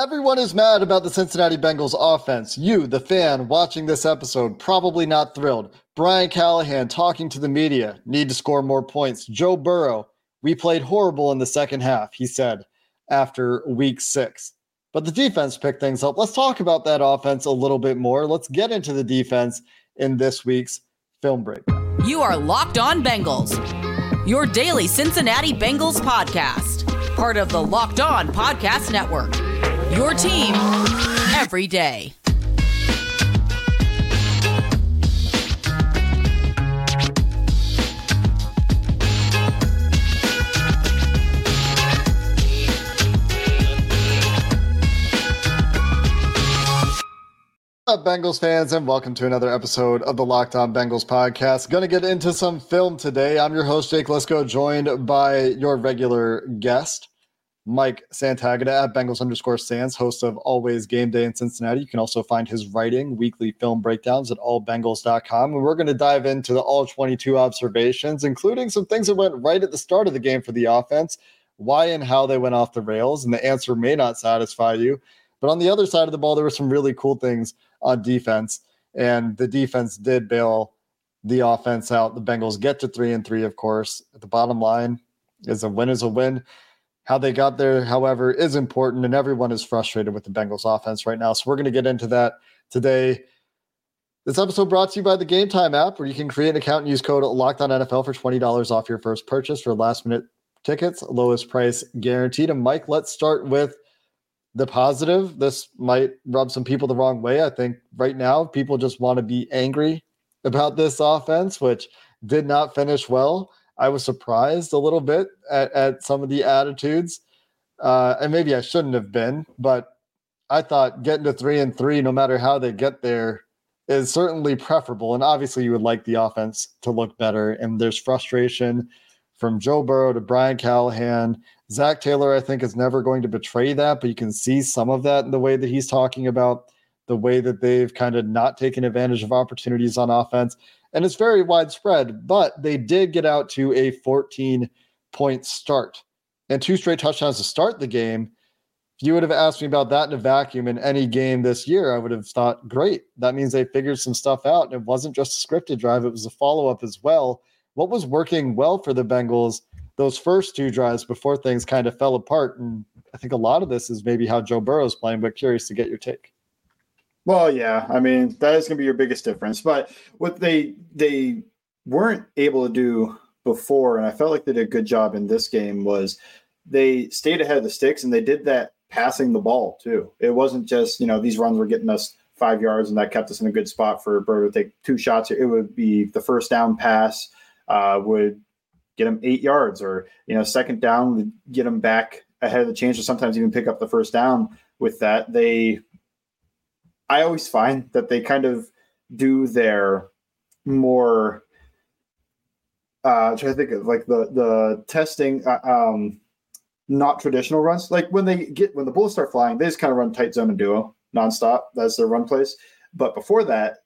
Everyone is mad about the Cincinnati Bengals offense. You, the fan watching this episode, probably not thrilled. Brian Callahan talking to the media, need to score more points. Joe Burrow, we played horrible in the second half, he said after week six. But the defense picked things up. Let's talk about that offense a little bit more. Let's get into the defense in this week's film break. You are Locked On Bengals, your daily Cincinnati Bengals podcast, part of the Locked On Podcast Network. Your team every day. up, Bengals fans, and welcome to another episode of the Locked On Bengals podcast. Going to get into some film today. I'm your host, Jake Liscow, joined by your regular guest, Mike Santagata at Bengals underscore Sans, host of Always Game Day in Cincinnati. You can also find his writing, weekly film breakdowns at allbengals.com. And we're going to dive into the all 22 observations, including some things that went right at the start of the game for the offense, why and how they went off the rails. And the answer may not satisfy you. But on the other side of the ball, there were some really cool things on defense, and the defense did bail the offense out. The Bengals get to three and three, of course. The bottom line is a win is a win. How they got there, however, is important, and everyone is frustrated with the Bengals offense right now. So we're going to get into that today. This episode brought to you by the Game Time app, where you can create an account and use code LOCKEDONNFL for $20 off your first purchase for last minute tickets, lowest price guaranteed. And Mike, let's start with the positive. This might rub some people the wrong way. I think right now people just want to be angry about this offense, which did not finish well. I was surprised a little bit at, at some of the attitudes. Uh, and maybe I shouldn't have been, but I thought getting to three and three, no matter how they get there, is certainly preferable. And obviously, you would like the offense to look better. And there's frustration from Joe Burrow to Brian Callahan Zac Taylor, I think, is never going to betray that, but you can see some of that in the way that he's talking about the way that they've kind of not taken advantage of opportunities on offense. And it's very widespread, but they did get out to a 14 point start and two straight touchdowns to start the game. If you would have asked me about that in a vacuum in any game this year, I would have thought, great. That means they figured some stuff out. And it wasn't just a scripted drive, it was a follow up as well. What was working well for the Bengals those first two drives before things kind of fell apart. And I think a lot of this is maybe how Joe Burrow's playing, but curious to get your take. Well, yeah, I mean that is going to be your biggest difference. But what they they weren't able to do before, and I felt like they did a good job in this game, was they stayed ahead of the sticks and they did that passing the ball too. It wasn't just you know these runs were getting us five yards and that kept us in a good spot for Burrow to take two shots. It would be the first down pass uh, would get them eight yards or you know second down would get them back ahead of the change, or sometimes even pick up the first down with that they i always find that they kind of do their more uh try to think of like the the testing uh, um not traditional runs. Like when they get when the bullets start flying they just kind of run tight zone and duo nonstop. That's their run place. But before that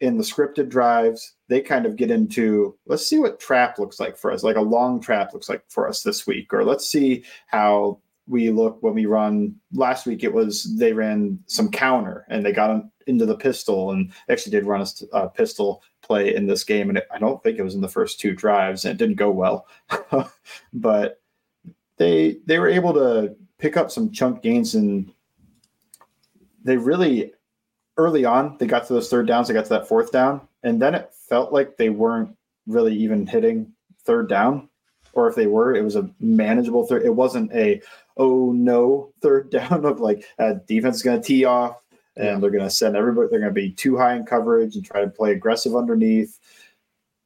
in the scripted drives, they kind of get into let's see what trap looks like for us, like a long trap looks like for us this week, or let's see how we look when we run. Last week it was they ran some counter and they got into the pistol and actually did run a, pistol play in this game, and it, I don't think it was in the first two drives, and it didn't go well, but they they were able to pick up some chunk gains and they really early on, they got to those third downs, they got to that fourth down, and then it felt like they weren't really even hitting third down. Or if they were, it was a manageable third. It wasn't a oh no third down of like uh, defense is going to tee off and yeah. they're going to send everybody. They're going to be too high in coverage and try to play aggressive underneath.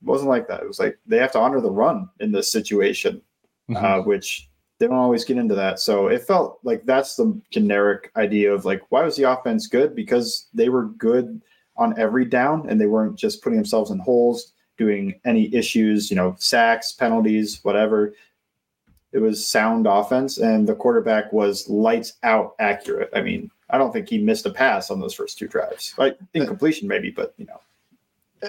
It wasn't like that. It was like they have to honor the run in this situation, mm-hmm. uh, which they don't always get into that. So it felt like that's the generic idea of like, why was the offense good? Because they were good on every down, and they weren't just putting themselves in holes, doing any issues, you know, sacks, penalties, whatever. It was sound offense, and the quarterback was lights out accurate. I mean, I don't think he missed a pass on those first two drives. Like incompletion, maybe, but you know.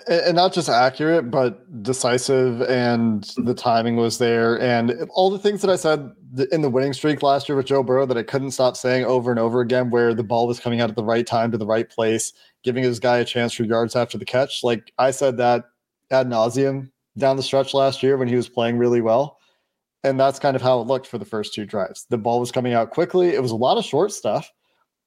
And not just accurate, but decisive, and mm-hmm. the timing was there. And all the things that I said in the winning streak last year with Joe Burrow that I couldn't stop saying over and over again, where the ball was coming out at the right time to the right place, giving his guy a chance for yards after the catch. Like I said that ad nauseum down the stretch last year when he was playing really well. And that's kind of how it looked for the first two drives. The ball was coming out quickly. It was a lot of short stuff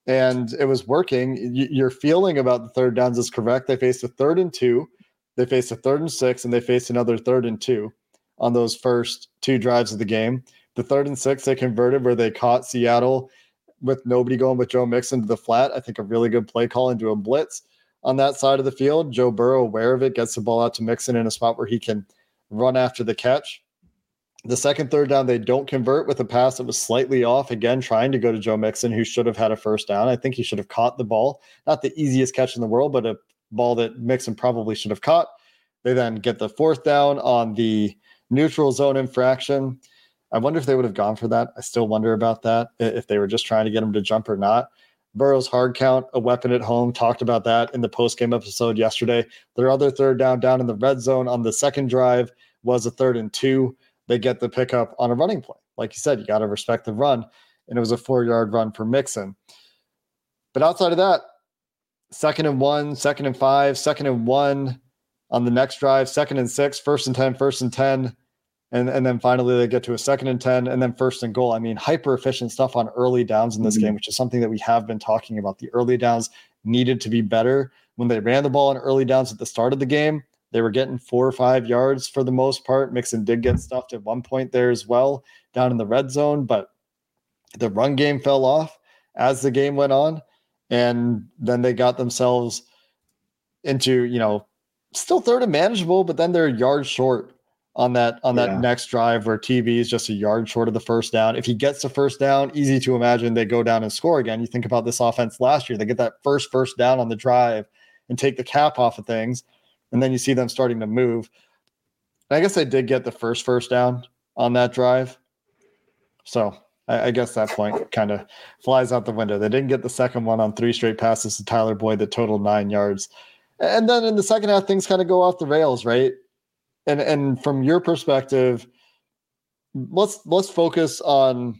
and it was working. Your feeling about the third downs is correct. They faced a third and two, they faced a third and six, and they faced another third and two on those first two drives of the game. The third and six they converted where they caught Seattle with nobody going with Joe Mixon to the flat. I think a really good play call into a blitz on that side of the field. Joe Burrow, aware of it, gets the ball out to Mixon in a spot where he can run after the catch. The second third down, they don't convert with a pass that was slightly off. Again, trying to go to Joe Mixon, who should have had a first down. I think he should have caught the ball. Not the easiest catch in the world, but a ball that Mixon probably should have caught. They then get the fourth down on the neutral zone infraction. I wonder if they would have gone for that. I still wonder about that, if they were just trying to get him to jump or not. Burrow's hard count, a weapon at home. Talked about that in the post game episode yesterday. Their other third down, down in the red zone on the second drive, was a third and two they get the pickup on a running play. Like you said, you got to respect the run. And it was a four yard run for Mixon. But outside of that, second and one, second and five, second and one on the next drive, second and six, first and 10, first and 10. And, and then finally they get to a second and 10 and then first and goal. I mean, hyper efficient stuff on early downs in this mm-hmm. game, which is something that we have been talking about. The early downs needed to be better. When they ran the ball on early downs at the start of the game, they were getting four or five yards for the most part. Mixon did get stuffed at one point there as well down in the red zone, but the run game fell off as the game went on. And then they got themselves into, you know, still third and manageable, but then they're yards short on that on that yeah. next drive where TB is just a yard short of the first down. If he gets the first down, easy to imagine they go down and score again. You think about this offense last year, they get that first first down on the drive and take the cap off of things and then you see them starting to move. And I guess they did get the first first down on that drive. So I, I guess that point kind of flies out the window. They didn't get the second one on three straight passes to Tyler Boyd that totaled nine yards. And then in the second half, things kind of go off the rails, right? And and from your perspective, let's let's focus on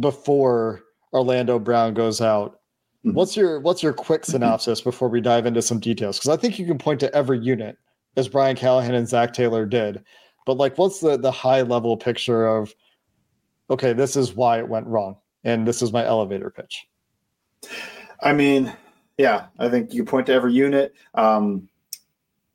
before Orlando Brown goes out. What's your what's your quick synopsis before we dive into some details? Because I think you can point to every unit as Brian Callahan and Zac Taylor did, but like, what's the the high level picture of? Okay, this is why it went wrong, and this is my elevator pitch. I mean, yeah, I think you point to every unit. Um,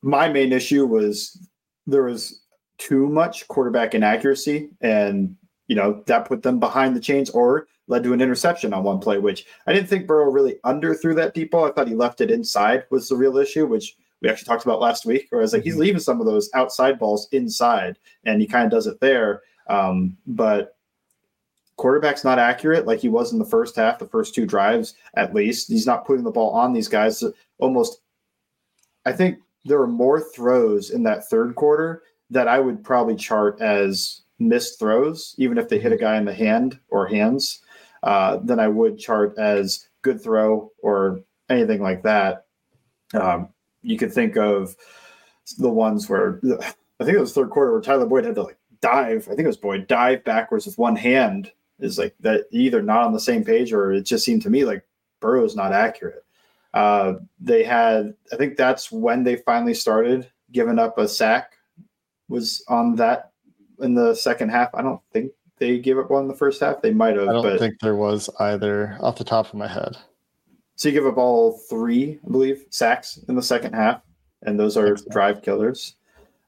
my main issue was there was too much quarterback inaccuracy, and you know that put them behind the chains, or led to an interception on one play, which I didn't think Burrow really underthrew that deep ball. I thought he left it inside was the real issue, which we actually talked about last week. Where I was like, he's mm-hmm. leaving some of those outside balls inside, and he kind of does it there. Um, but quarterback's not accurate like he was in the first half, the first two drives at least. He's not putting the ball on these guys. Almost, I think there were more throws in that third quarter that I would probably chart as missed throws, even if they hit a mm-hmm. guy in the hand or hands uh, than I would chart as good throw or anything like that. Um, you could think of the ones where I think it was third quarter where Tyler Boyd had to like dive. I think it was Boyd dive backwards with one hand. Is like that either not on the same page or it just seemed to me like Burrow's not accurate. Uh, they had, I think that's when they finally started giving up a sack. Was on that in the second half. I don't think they gave up one in the first half. They might have. I don't but... think there was either off the top of my head. So you give up all three, I believe, sacks in the second half, and those are drive killers.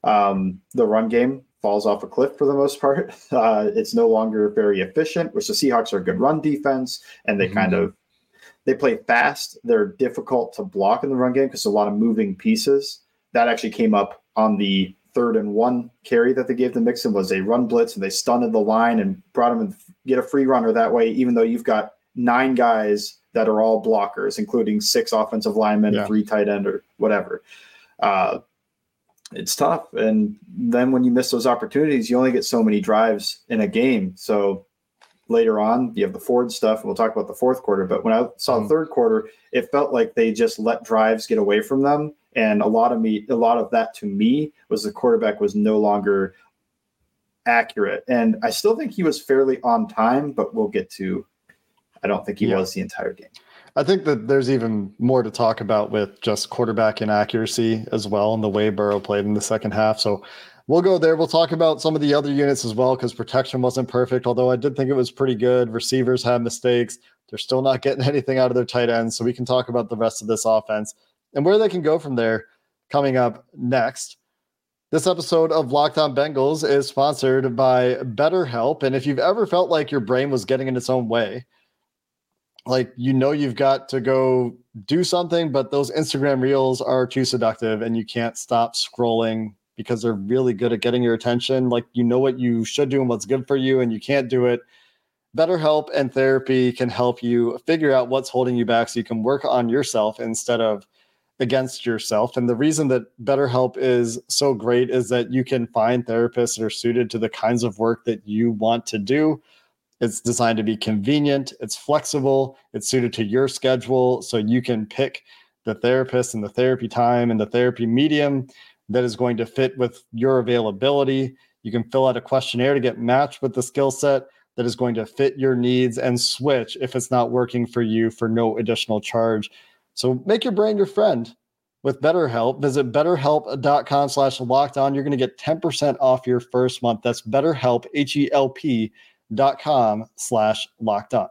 Um, the run game falls off a cliff for the most part. Uh, it's no longer very efficient, which the Seahawks are a good run defense, and they mm-hmm. kind of they play fast. They're difficult to block in the run game because a lot of moving pieces. That actually came up on the third and one carry that they gave to Mixon was a run blitz, and they stunted the line and brought him and get a free runner that way. Even though you've got nine guys that are all blockers, including six offensive linemen, Yeah. three tight end, or whatever. Uh, it's tough. And then when you miss those opportunities, you only get so many drives in a game. So later on, you have the Ford stuff, and we'll talk about the fourth quarter. But when I saw Mhm. the third quarter, it felt like they just let drives get away from them. And a lot of me, a lot of that to me was the quarterback was no longer accurate. And I still think he was fairly on time, but we'll get to. I don't think he Yeah. was the entire game. I think that there's even more to talk about with just quarterback inaccuracy as well and the way Burrow played in the second half. So we'll go there. We'll talk about some of the other units as well because protection wasn't perfect, although I did think it was pretty good. Receivers had mistakes. They're still not getting anything out of their tight ends. So we can talk about the rest of this offense and where they can go from there coming up next. This episode of Locked On Bengals is sponsored by BetterHelp. And if you've ever felt like your brain was getting in its own way, like you know you've got to go do something but those instagram reels are too seductive and you can't stop scrolling because they're really good at getting your attention like you know what you should do and what's good for you and you can't do it BetterHelp and therapy can help you figure out what's holding you back so you can work on yourself instead of against yourself. And the reason that BetterHelp is so great is that you can find therapists that are suited to the kinds of work that you want to do. It's designed to be convenient, it's flexible, it's suited to your schedule. So you can pick the therapist and the therapy time and the therapy medium that is going to fit with your availability. You can fill out a questionnaire to get matched with the skill set that is going to fit your needs and switch if it's not working for you for no additional charge. So make your brain your friend with BetterHelp. Visit betterhelp.com slash locked on. You're going to get 10% off your first month. That's betterhelp, H-E-L-P dot com slash locked on.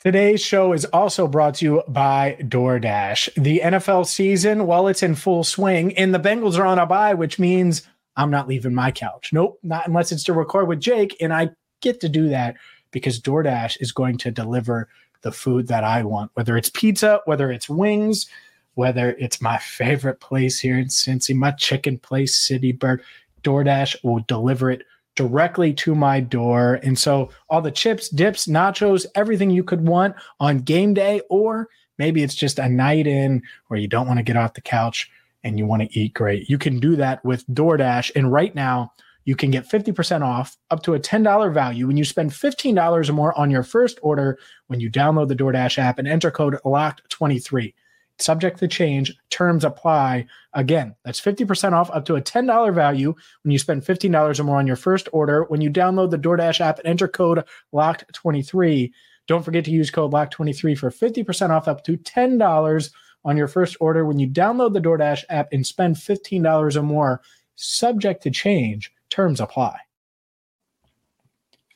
Today's show is also brought to you by DoorDash. The NFL season, well, it's in full swing, and the Bengals are on a bye, which means I'm not leaving my couch. Nope, not unless it's to record with Jake. And I get to do that because DoorDash is going to deliver the food that I want, whether it's pizza, whether it's wings, whether it's my favorite place here in Cincy, my chicken place, City Bird. DoorDash will deliver it directly to my door. And so all the chips, dips, nachos, everything you could want on game day, or maybe it's just a night in where you don't want to get off the couch and you want to eat great. You can do that with DoorDash. And right now, you can get 50% off up to a $10 value when you spend $15 or more on your first order when you download the DoorDash app and enter code LOCKED23. Subject to change, terms apply. Again, that's 50% off up to a $10 value when you spend $15 or more on your first order when you download the DoorDash app and enter code LOCKED23. Don't forget to use code LOCKED23 for 50% off up to $10 on your first order when you download the DoorDash app and spend $15 or more. Subject to change, terms apply.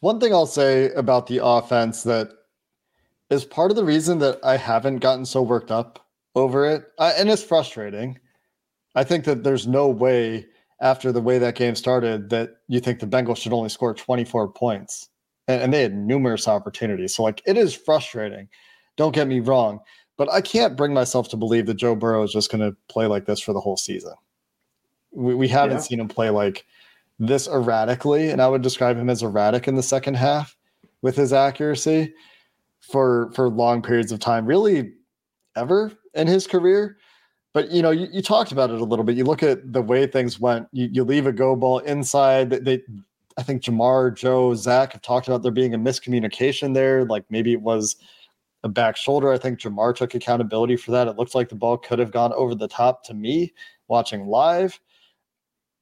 One thing I'll say about the offense that is part of the reason that I haven't gotten so worked up over it, I, and it's frustrating. I think that there's no way after the way that game started that you think the Bengals should only score 24 points. And, and they had numerous opportunities. So, like, it is frustrating. Don't get me wrong. But I can't bring myself to believe that Joe Burrow is just going to play like this for the whole season. We, we haven't Yeah. seen him play like this erratically, and I would describe him as erratic in the second half with his accuracy for for long periods of time, really ever in his career. But you know, you, you talked about it a little bit. You look at the way things went. You, you leave a go ball inside. They, they, I think Ja'Marr, Joe, Zac have talked about there being a miscommunication there. Like maybe it was a back shoulder. I think Ja'Marr took accountability for that. It looked like the ball could have gone over the top to me watching live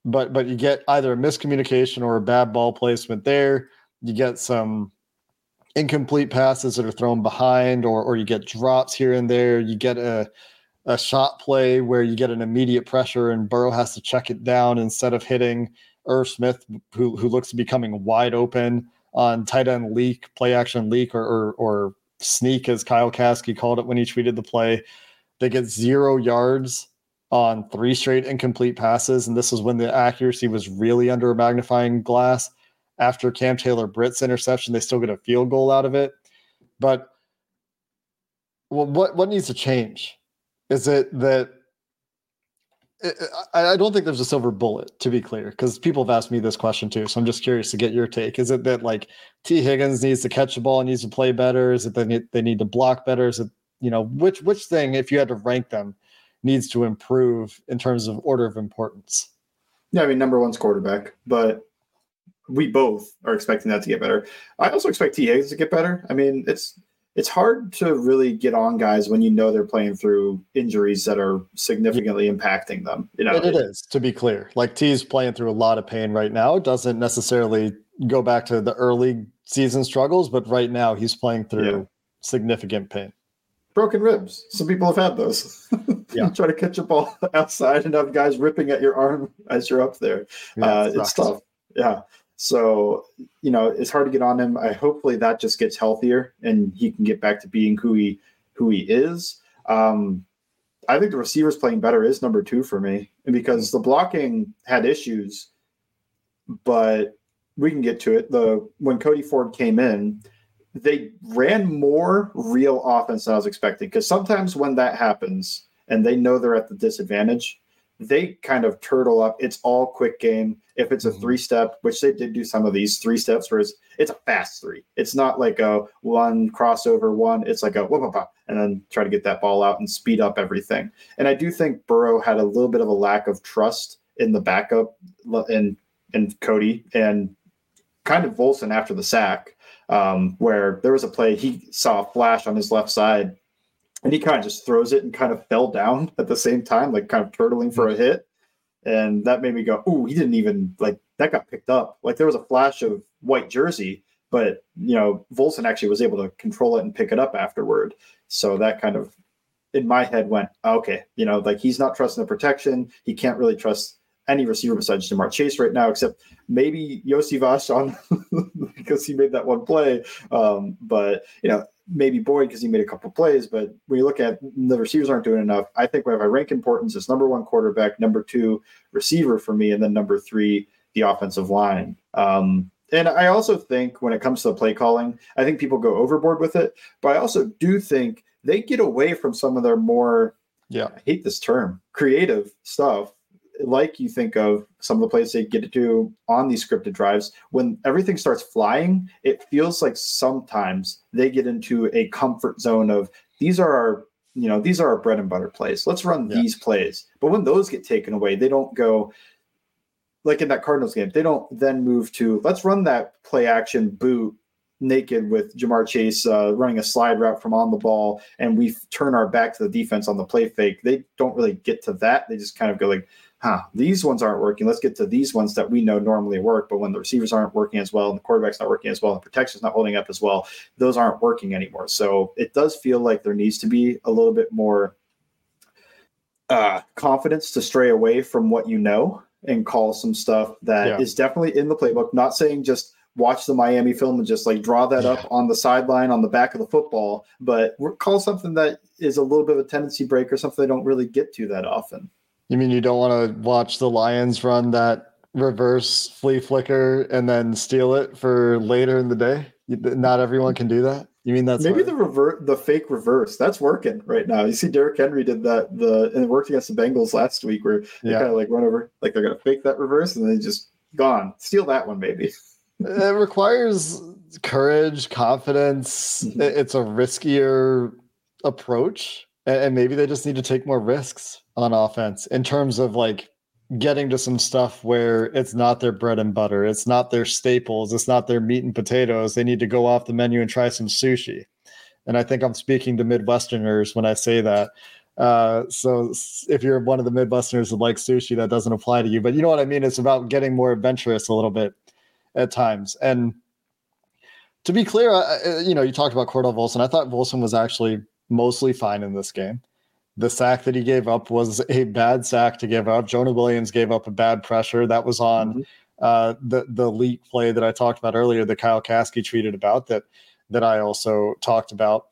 but but you get either a miscommunication or a bad ball placement there. You get some incomplete passes that are thrown behind, or or you get drops here and there. You get a a shot play where you get an immediate pressure and Burrow has to check it down instead of hitting Irv Smith, who who looks to be coming wide open on tight end leak, play action leak, or or, or sneak as Kyle Kasky called it when he tweeted the play. They get zero yards on three straight incomplete passes. And this is when the accuracy was really under a magnifying glass. After Cam Taylor Britt's interception, they still get a field goal out of it. But what, what needs to change? Is it that I, I don't think there's a silver bullet to be clear, because people have asked me this question too. So I'm just curious to get your take. Is it that like Tee Higgins needs to catch the ball and needs to play better? Is it need, they need to block better? Is it you know which which thing, if you had to rank them, needs to improve in terms of order of importance? Yeah, I mean number one's quarterback, but we both are expecting that to get better. I also expect Tee Higgins to get better. I mean, it's it's hard to really get on guys when you know they're playing through injuries that are significantly impacting them. You know, it is to be clear. Like Tee's playing through a lot of pain right now. It doesn't necessarily go back to the early season struggles, but right now he's playing through Yeah. significant pain. Broken ribs. Some people have had those. Yeah. Try to catch a ball outside and have guys ripping at your arm as you're up there. Yeah, uh, it it's tough. Yeah. So, you know, it's hard to get on him. I hopefully that just gets healthier and he can get back to being who he who he is. Um, I think the receivers playing better is number two for me because the blocking had issues, but we can get to it. The when Cody Ford came in, they ran more real offense than I was expecting. Because sometimes when that happens and they know they're at the disadvantage, they kind of turtle up. It's all quick game. If it's a Mhm. three step, which they did do some of these three steps, where it's, it's a fast three. It's not like a one crossover one. It's like a whoop, whoop, whoop, and then try to get that ball out and speed up everything. And I do think Burrow had a little bit of a lack of trust in the backup and and Cody and kind of Volson after the sack, um, where there was a play he saw a flash on his left side and he kind of just throws it and kind of fell down at the same time, like kind of turtling for a hit. And that made me go, Ooh, he didn't even like that got picked up. Like there was a flash of white jersey, but you know, Volson actually was able to control it and pick it up afterward. So that kind of in my head went, okay, you know, like he's not trusting the protection. He can't really trust any receiver besides Ja'Marr Chase right now, except maybe Iosivas because he made that one play. Um, but you know, maybe Boyd because he made a couple plays. But when you look at the receivers aren't doing enough, I think if I rank importance, it's number one quarterback, number two receiver for me, and then number three the offensive line. Um, and I also think when it comes to the play calling, I think people go overboard with it. But I also do think they get away from some of their more Yeah. I hate this term, creative stuff. Like you think of some of the plays they get to do on these scripted drives, when everything starts flying, it feels like sometimes they get into a comfort zone of these are our, you know, these are our bread and butter plays. Let's run Yeah. these plays. But when those get taken away, they don't go like in that Cardinals game, they don't then move to let's run that play action boot naked with Ja'Marr Chase uh, running a slide route from on the ball, and we turn our back to the defense on the play fake. They don't really get to that. They just kind of go like, "Huh, these ones aren't working. Let's get to these ones that we know normally work." But when the receivers aren't working as well, and the quarterback's not working as well, and the protection's not holding up as well, those aren't working anymore. So it does feel like there needs to be a little bit more uh, confidence to stray away from what you know and call some stuff that is Yeah. definitely in the playbook. Not saying just watch the Miami film and just like draw that up on the sideline on the back of the football, but call something that is a little bit of a tendency break or something they don't really get to that often. You mean you don't want to watch the Lions run that reverse flea flicker and then steal it for later in the day? Not everyone can do that. You mean that's Maybe what- the revert, the fake reverse, that's working right now. You see, Derrick Henry did that the and it worked against the Bengals last week, where they Yeah. kind of like run over, like they're gonna fake that reverse, and then just gone. Steal that one, maybe. it requires courage, confidence. Mhm. It's a riskier approach, and maybe they just need to take more risks on offense in terms of like getting to some stuff where it's not their bread and butter, it's not their staples, it's not their meat and potatoes. They need to go off the menu and try some sushi. And I think I'm speaking to Midwesterners when I say that. Uh, so if you're one of the Midwesterners that likes sushi, that doesn't apply to you. But you know what I mean? It's about getting more adventurous a little bit at times. And to be clear, I- you know, you talked about Cordell Volson. I thought Volson was actually mostly fine in this game. The sack that he gave up was a bad sack to give up. Jonah Williams gave up a bad pressure. That was on Mhm. uh, the the leak play that I talked about earlier that Kyle Kasky tweeted about that that I also talked about.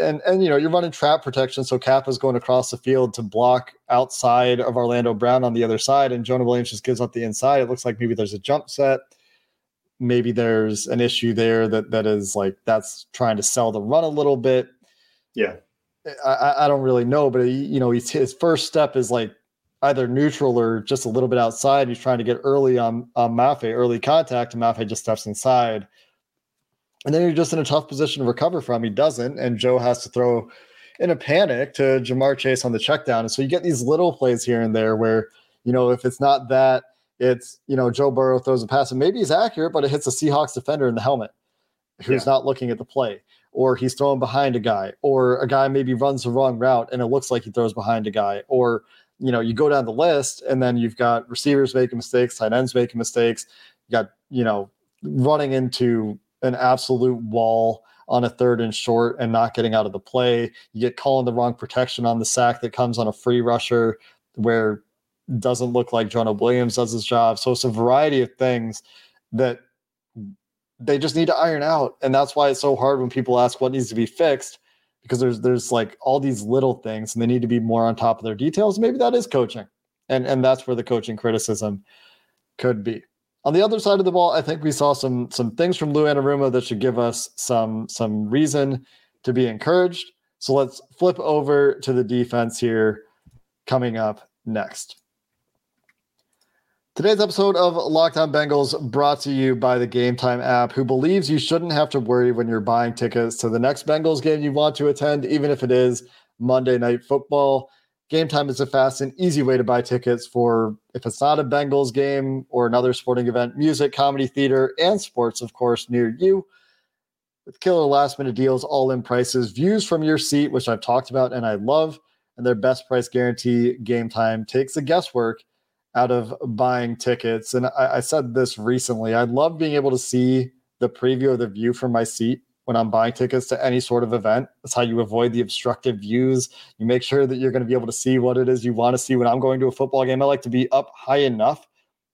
And and you know you're running trap protection, so Cap is going across the field to block outside of Orlando Brown on the other side, and Jonah Williams just gives up the inside. It looks like maybe there's a jump set. Maybe there's an issue there that that is like that's trying to sell the run a little bit. Yeah. I, I- don't really know, but he, you know, he's, his first step is like, either neutral or just a little bit outside. He's trying to get early on, on Mafe, early contact, and Mafe just steps inside. And then you're just in a tough position to recover from. He doesn't, and Joe has to throw in a panic to Ja'Marr Chase on the check down. And so you get these little plays here and there where, you know, if it's not that, it's, you know, Joe Burrow throws a pass and maybe he's accurate, but it hits a Seahawks defender in the helmet who's yeah. not looking at the play, or he's throwing behind a guy, or a guy maybe runs the wrong route and it looks like he throws behind a guy, or, you know, you go down the list and then you've got receivers making mistakes, tight ends making mistakes, you got, you know, running into an absolute wall on a third and short and not getting out of the play. You get calling the wrong protection on the sack that comes on a free rusher where doesn't look like Jonah Williams does his job. So it's a variety of things that they just need to iron out. And that's why it's so hard when people ask what needs to be fixed because there's there's like all these little things and they need to be more on top of their details. Maybe that is coaching. And and that's where the coaching criticism could be. On the other side of the ball, I think we saw some some things from Lou Anarumo that should give us some some reason to be encouraged. So let's flip over to the defense here coming up next. Today's episode of Locked On Bengals brought to you by the Game Time app, who believes you shouldn't have to worry when you're buying tickets to the next Bengals game you want to attend, even if it is Monday Night Football. Game Time is a fast and easy way to buy tickets for if it's not a Bengals game or another sporting event, music, comedy, theater, and sports, of course, near you. With killer last minute deals, all in prices, views from your seat, which I've talked about and I love, and their best price guarantee, Game Time takes the guesswork out of buying tickets. And I, I said this recently I love being able to see the preview of the view from my seat when I'm buying tickets to any sort of event. That's how you avoid the obstructive views. You make sure that you're going to be able to see what it is you want to see when I'm going to a football game. I like to be up high enough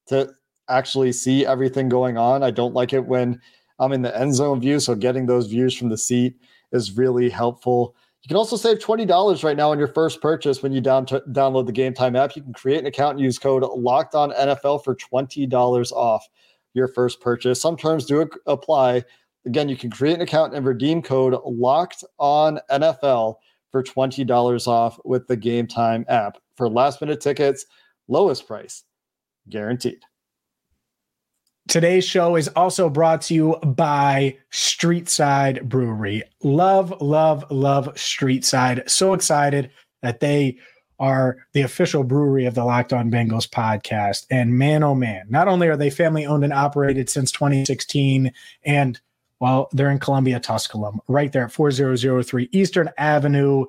to actually see everything going on. I don't like it when I'm in the end zone view. So getting those views from the seat is really helpful. You can also save $20 right now on your first purchase when you down t- download the Game Time app. You can create an account and use code Locked On NFL for $20 off your first purchase. Some terms do apply. Again, you can create an account and redeem code locked on NFL for $20 off with the Game Time app. For last minute tickets, lowest price guaranteed. Today's show is also brought to you by Streetside Brewery. Love, love, love Streetside. So excited that they are the official brewery of the Locked On Bengals podcast. And man, oh man, not only are they family owned and operated since 2016 and well, they're in Columbia, Tusculum, right there at 4003 Eastern Avenue.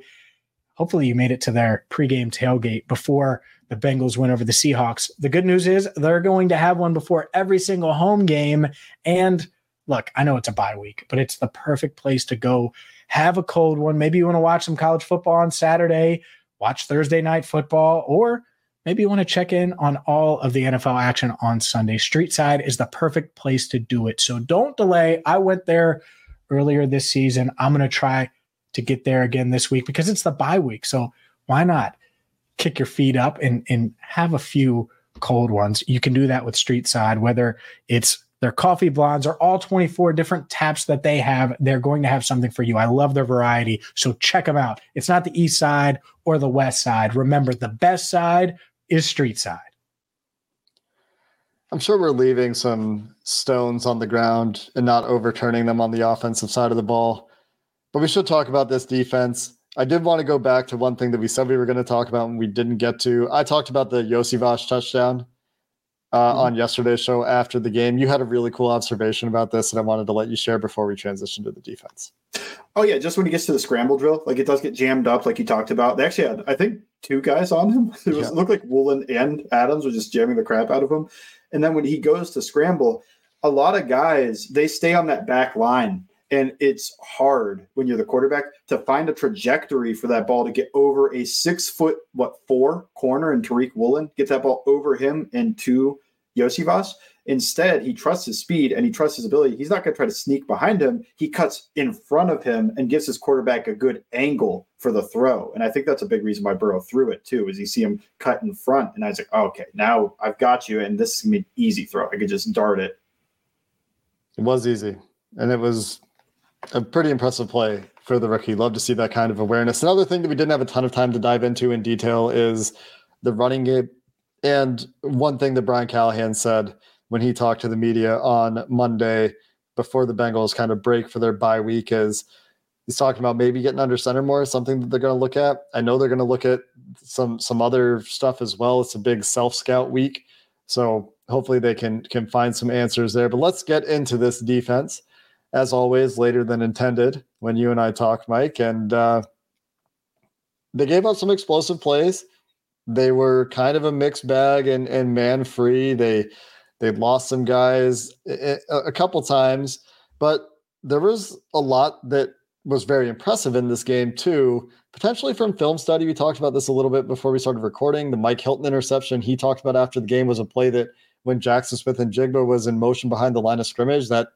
Hopefully, you made it to their pregame tailgate before the Bengals win over the Seahawks. The good news is they're going to have one before every single home game. And look, I know it's a bye week, but it's the perfect place to go have a cold one. Maybe you want to watch some college football on Saturday, watch Thursday night football, or maybe you want to check in on all of the NFL action on Sunday. Street side is the perfect place to do it. So don't delay. I went there earlier this season. I'm going to try to get there again this week because it's the bye week. So why not kick your feet up and, and have a few cold ones? You can do that with Street Side, whether it's their coffee blondes or all 24 different taps that they have. They're going to have something for you. I love their variety. So check them out. It's not the east side or the west side. Remember, the best side is street side. I'm sure we're leaving some stones on the ground and not overturning them on the offensive side of the ball. But we should talk about this defense. I did want to go back to one thing that we said we were going to talk about and we didn't get to. I talked about the Iosivas touchdown uh, mm-hmm. on yesterday's show after the game. You had a really cool observation about this, and I wanted to let you share before we transition to the defense. Oh yeah, just when he gets to the scramble drill, like it does get jammed up, like you talked about. They actually had, I think, two guys on him. It, was, yeah. it looked like Woolen and Adams were just jamming the crap out of him. And then when he goes to scramble, a lot of guys they stay on that back line, and it's hard when you're the quarterback to find a trajectory for that ball to get over a six foot what four corner and Tariq Woolen get that ball over him and to Iosivas. Instead, he trusts his speed and he trusts his ability. He's not going to try to sneak behind him. He cuts in front of him and gives his quarterback a good angle for the throw. And I think that's a big reason why Burrow threw it too, is you see him cut in front. And I was like, oh, okay, now I've got you. And this is going to be an easy throw. I could just dart it. It was easy. And it was a pretty impressive play for the rookie. Love to see that kind of awareness. Another thing that we didn't have a ton of time to dive into in detail is the running game. And one thing that Brian Callahan said when he talked to the media on Monday before the Bengals kind of break for their bye week is he's talking about maybe getting under center more, something that they're going to look at. I know they're going to look at some some other stuff as well. It's a big self scout week, so hopefully they can can find some answers there. But let's get into this defense, as always, later than intended when you and I talk, Mike, and uh, they gave up some explosive plays. They were kind of a mixed bag and and man free. They they lost some guys a, a couple times, but there was a lot that was very impressive in this game too. Potentially from film study, we talked about this a little bit before we started recording. The Mike Hilton interception he talked about after the game was a play that when Jackson Smith-Njigba was in motion behind the line of scrimmage, that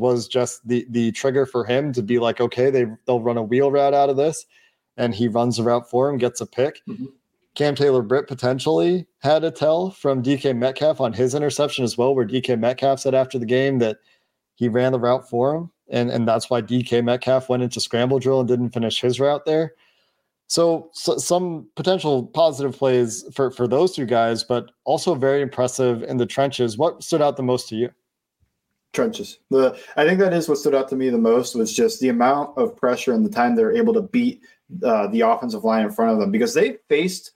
was just the the trigger for him to be like, okay, they they'll run a wheel route out of this, and he runs the route for him, gets a pick. Mm-hmm. Cam Taylor Britt potentially had a tell from DK Metcalf on his interception as well, where DK Metcalf said after the game that he ran the route for him and and that's why DK Metcalf went into scramble drill and didn't finish his route there. So, so, some potential positive plays for for those two guys, but also very impressive in the trenches. What stood out the most to you? Trenches. The I think that is what stood out to me the most was just the amount of pressure and the time they're able to beat uh, the offensive line in front of them because they faced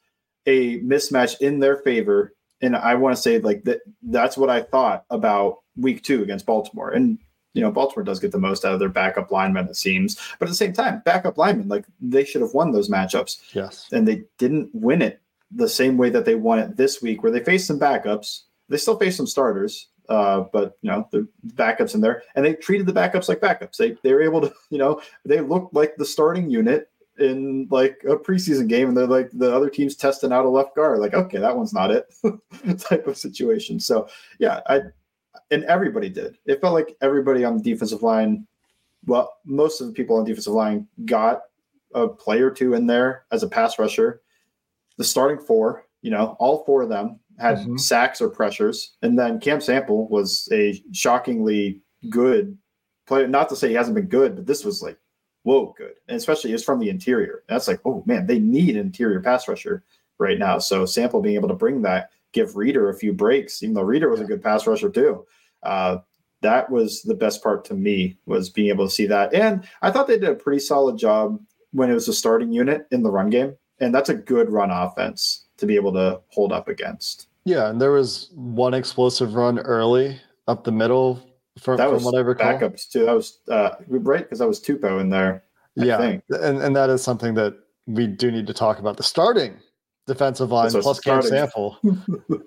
a mismatch in their favor. And I want to say like that that's what I thought about week two against Baltimore. And you know, Baltimore does get the most out of their backup linemen, it seems. But at the same time, backup linemen, like they should have won those matchups. Yes. And they didn't win it the same way that they won it this week, where they faced some backups. They still faced some starters, uh, but you know, the backups in there, and they treated the backups like backups. They they were able to, you know, they looked like the starting unit in like a preseason game, and they're like the other team's testing out a left guard. Like, okay, that one's not it, type of situation. So yeah, I and everybody did. It felt like everybody on the defensive line, well, most of the people on the defensive line got a play or two in there as a pass rusher. The starting four, you know, all four of them had mm-hmm. sacks or pressures. And then Cam Sample was a shockingly good player. Not to say he hasn't been good, but this was like, whoa, good. And especially it's from the interior. That's like, oh man, they need interior pass rusher right now. So Sample being able to bring that give Reader a few breaks, even though Reader was a good pass rusher too. Uh, that was the best part to me was being able to see that. And I thought they did a pretty solid job when it was a starting unit in the run game. And that's a good run offense to be able to hold up against. Yeah, and there was one explosive run early up the middle from, that was from what I recall. Backups too. That was uh, right because that was Tupou in there. I yeah, think. and and that is something that we do need to talk about. The starting defensive line plus Cam Sample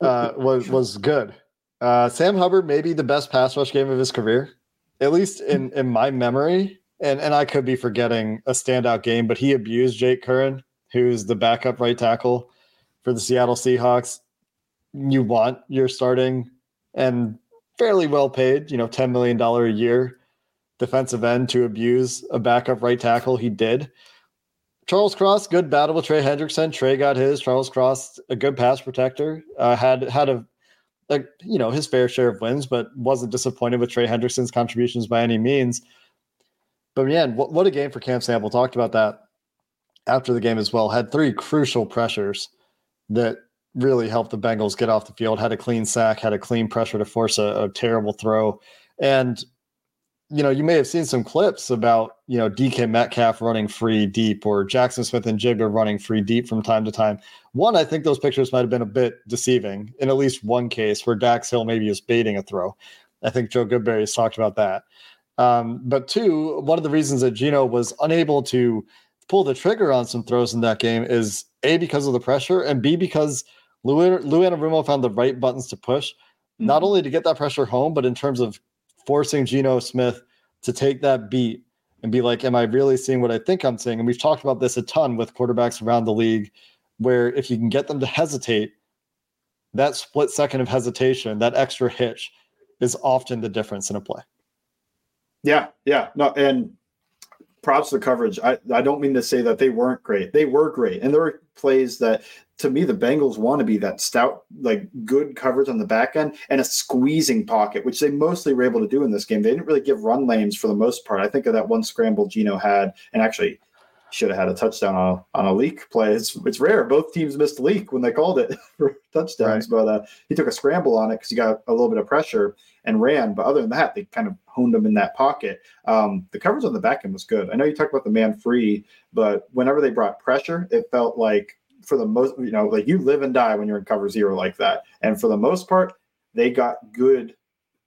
uh, was was good. Uh, Sam Hubbard maybe the best pass rush game of his career, at least in in my memory. And and I could be forgetting a standout game, but he abused Jake Curhan, who's the backup right tackle for the Seattle Seahawks. You want your starting and fairly well paid, you know, ten million dollar a year defensive end to abuse a backup right tackle. He did. Charles Cross, good battle with Trey Hendrickson. Trey got his. Charles Cross, a good pass protector. Uh, had had a, a, you know his fair share of wins, but wasn't disappointed with Trey Hendrickson's contributions by any means. But man, what, what a game for Cam Sample. Talked about that after the game as well. Had three crucial pressures that really helped the Bengals get off the field. Had a clean sack. Had a clean pressure to force a, a terrible throw, and you know, you may have seen some clips about, you know, DK Metcalf running free deep or Jackson Smith-Njigba running free deep from time to time. One, I think those pictures might have been a bit deceiving in at least one case where Dax Hill maybe is baiting a throw. I think Joe Goodberry has talked about that. Um, but two, one of the reasons that Geno was unable to pull the trigger on some throws in that game is A, because of the pressure, and B, because Lou, Lou Anarumo found the right buttons to push, mm-hmm. not only to get that pressure home, but in terms of forcing Geno Smith to take that beat and be like, Am I really seeing what I think I'm seeing? And we've talked about this a ton with quarterbacks around the league, where if you can get them to hesitate, that split second of hesitation, that extra hitch is often the difference in a play. Yeah, yeah. No, and props to coverage. I, I don't mean to say that they weren't great. They were great. And there were plays that to me the Bengals want to be that stout, like good coverage on the back end and a squeezing pocket, which they mostly were able to do in this game. They didn't really give run lanes for the most part. I think of that one scramble Geno had, and actually should have had a touchdown on, on a leak play. It's it's rare. Both teams missed a leak when they called it for touchdowns, right. but uh, he took a scramble on it because he got a little bit of pressure and ran. But other than that, they kind of honed him in that pocket. Um, the coverage on the back end was good. I know you talked about the man free, but whenever they brought pressure, it felt like for the most, you know, like you live and die when you're in cover zero like that. And for the most part, they got good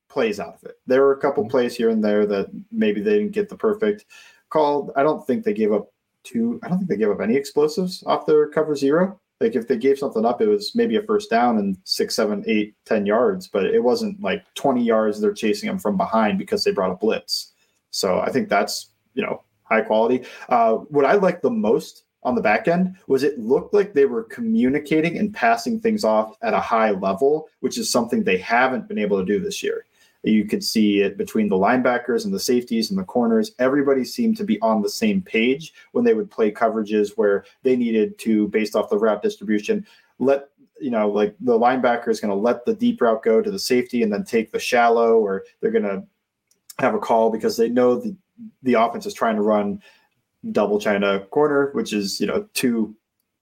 plays out of it. There were a couple mm-hmm. plays here and there that maybe they didn't get the perfect call. I don't think they gave up two. I don't think they gave up any explosives off their cover zero. Like if they gave something up, it was maybe a first down and six, seven, eight, ten yards, but it wasn't like 20 yards they're chasing them from behind because they brought a blitz. So I think that's, you know, high quality. Uh, what I liked the most on the back end was it looked like they were communicating and passing things off at a high level, which is something they haven't been able to do this year. You could see it between the linebackers and the safeties and the corners. Everybody seemed to be on the same page when they would play coverages where they needed to, based off the route distribution, let you know, like the linebacker is going to let the deep route go to the safety and then take the shallow, or they're going to have a call because they know the the offense is trying to run double China corner, which is you know two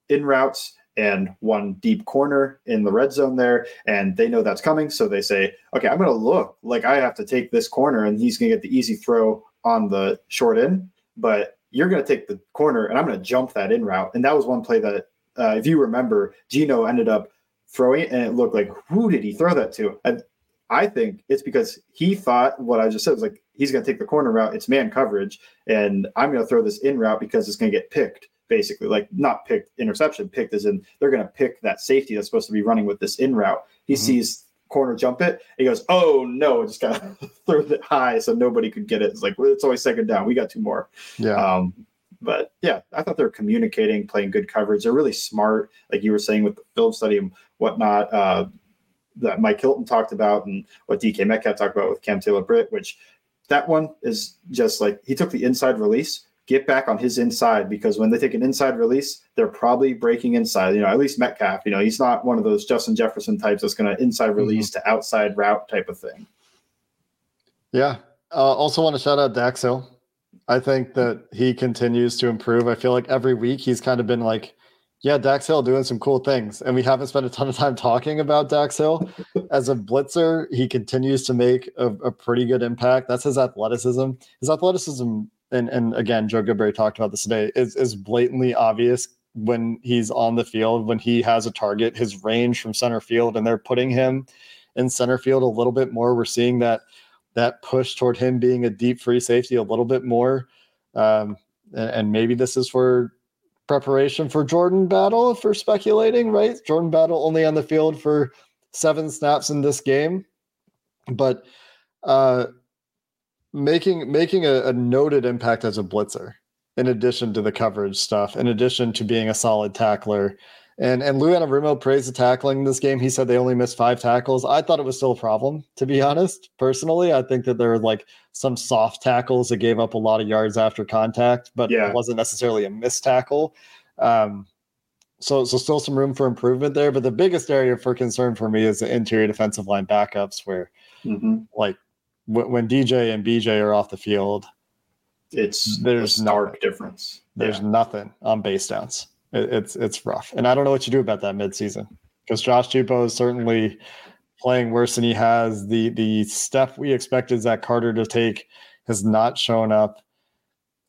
in routes and one deep corner in the red zone there. And they know that's coming. So they say, okay, I'm going to look like I have to take this corner and he's going to get the easy throw on the short end. But you're going to take the corner and I'm going to jump that in route. And that was one play that, uh, if you remember, Geno ended up throwing it and it looked like, who did he throw that to? And I think it's because he thought what I just said was like, he's going to take the corner route. It's man coverage. And I'm going to throw this in route because it's going to get picked basically like not picked interception picked as in they're going to pick that safety that's supposed to be running with this in route. He mm-hmm. sees corner jump it he goes oh no just got to throw it high so nobody could get it. It's like well, it's always second down. We got two more. Yeah. Um but yeah i thought they were communicating playing good coverage. They're really smart like you were saying with the film study and whatnot uh that mike hilton talked about and what dk metcalf talked about with cam taylor britt which that one is just like he took the inside release get back on his inside because when they take an inside release, they're probably breaking inside. You know, at least Metcalf, you know, he's not one of those Justin Jefferson types that's going to inside mm-hmm. release mm-hmm. to outside route type of thing. Yeah. Uh, also want to shout out Dax Hill. I think that he continues to improve. I feel like every week he's kind of been like, yeah, Dax Hill doing some cool things. And we haven't spent a ton of time talking about Dax Hill. As a blitzer, he continues to make a, a pretty good impact. That's his athleticism. His athleticism and and again, Joe Goodberry talked about this today, is is blatantly obvious when he's on the field, when he has a target, his range from center field, and they're putting him in center field a little bit more. We're seeing that that push toward him being a deep free safety a little bit more. Um, and, and maybe this is for preparation for Jordan Battle for speculating, right? Jordan Battle only on the field for seven snaps in this game. But uh making making a, a, noted impact as a blitzer in addition to the coverage stuff in addition to being a solid tackler and and Lou Anarumo praised the tackling in this game. He said they only missed five tackles. I thought it was still a problem, to be honest. Personally, I think that there were like some soft tackles that gave up a lot of yards after contact, but yeah. it wasn't necessarily a missed tackle. Um, so so still some room for improvement there. But the biggest area for concern for me is the interior defensive line backups, where mm-hmm. like when DJ and BJ are off the field, it's there's a stark nothing. difference. There's yeah. nothing on base downs. It, it's it's rough, and I don't know what you do about that midseason because Josh Tupou is certainly playing worse than he has. The the step we expected Zach Carter to take has not shown up,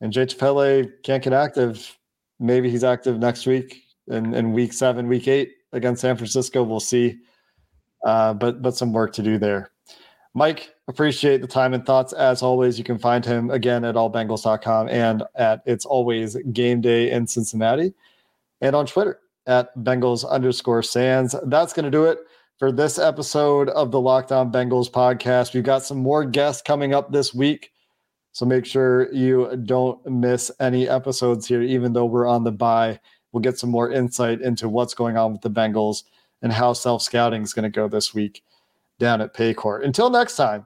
and Jay Tufele can't get active. Maybe he's active next week in, in week seven, week eight against San Francisco. We'll see. Uh, but but some work to do there. Mike, appreciate the time and thoughts as always. You can find him again at allbengals.com and at It's Always Game Day in Cincinnati and on Twitter at Bengals underscore Sans. That's going to do it for this episode of the Locked On Bengals podcast. We've got some more guests coming up this week. So make sure you don't miss any episodes here, even though we're on the bye. We'll get some more insight into what's going on with the Bengals and how self scouting is going to go this week down at Paycor. Until next time,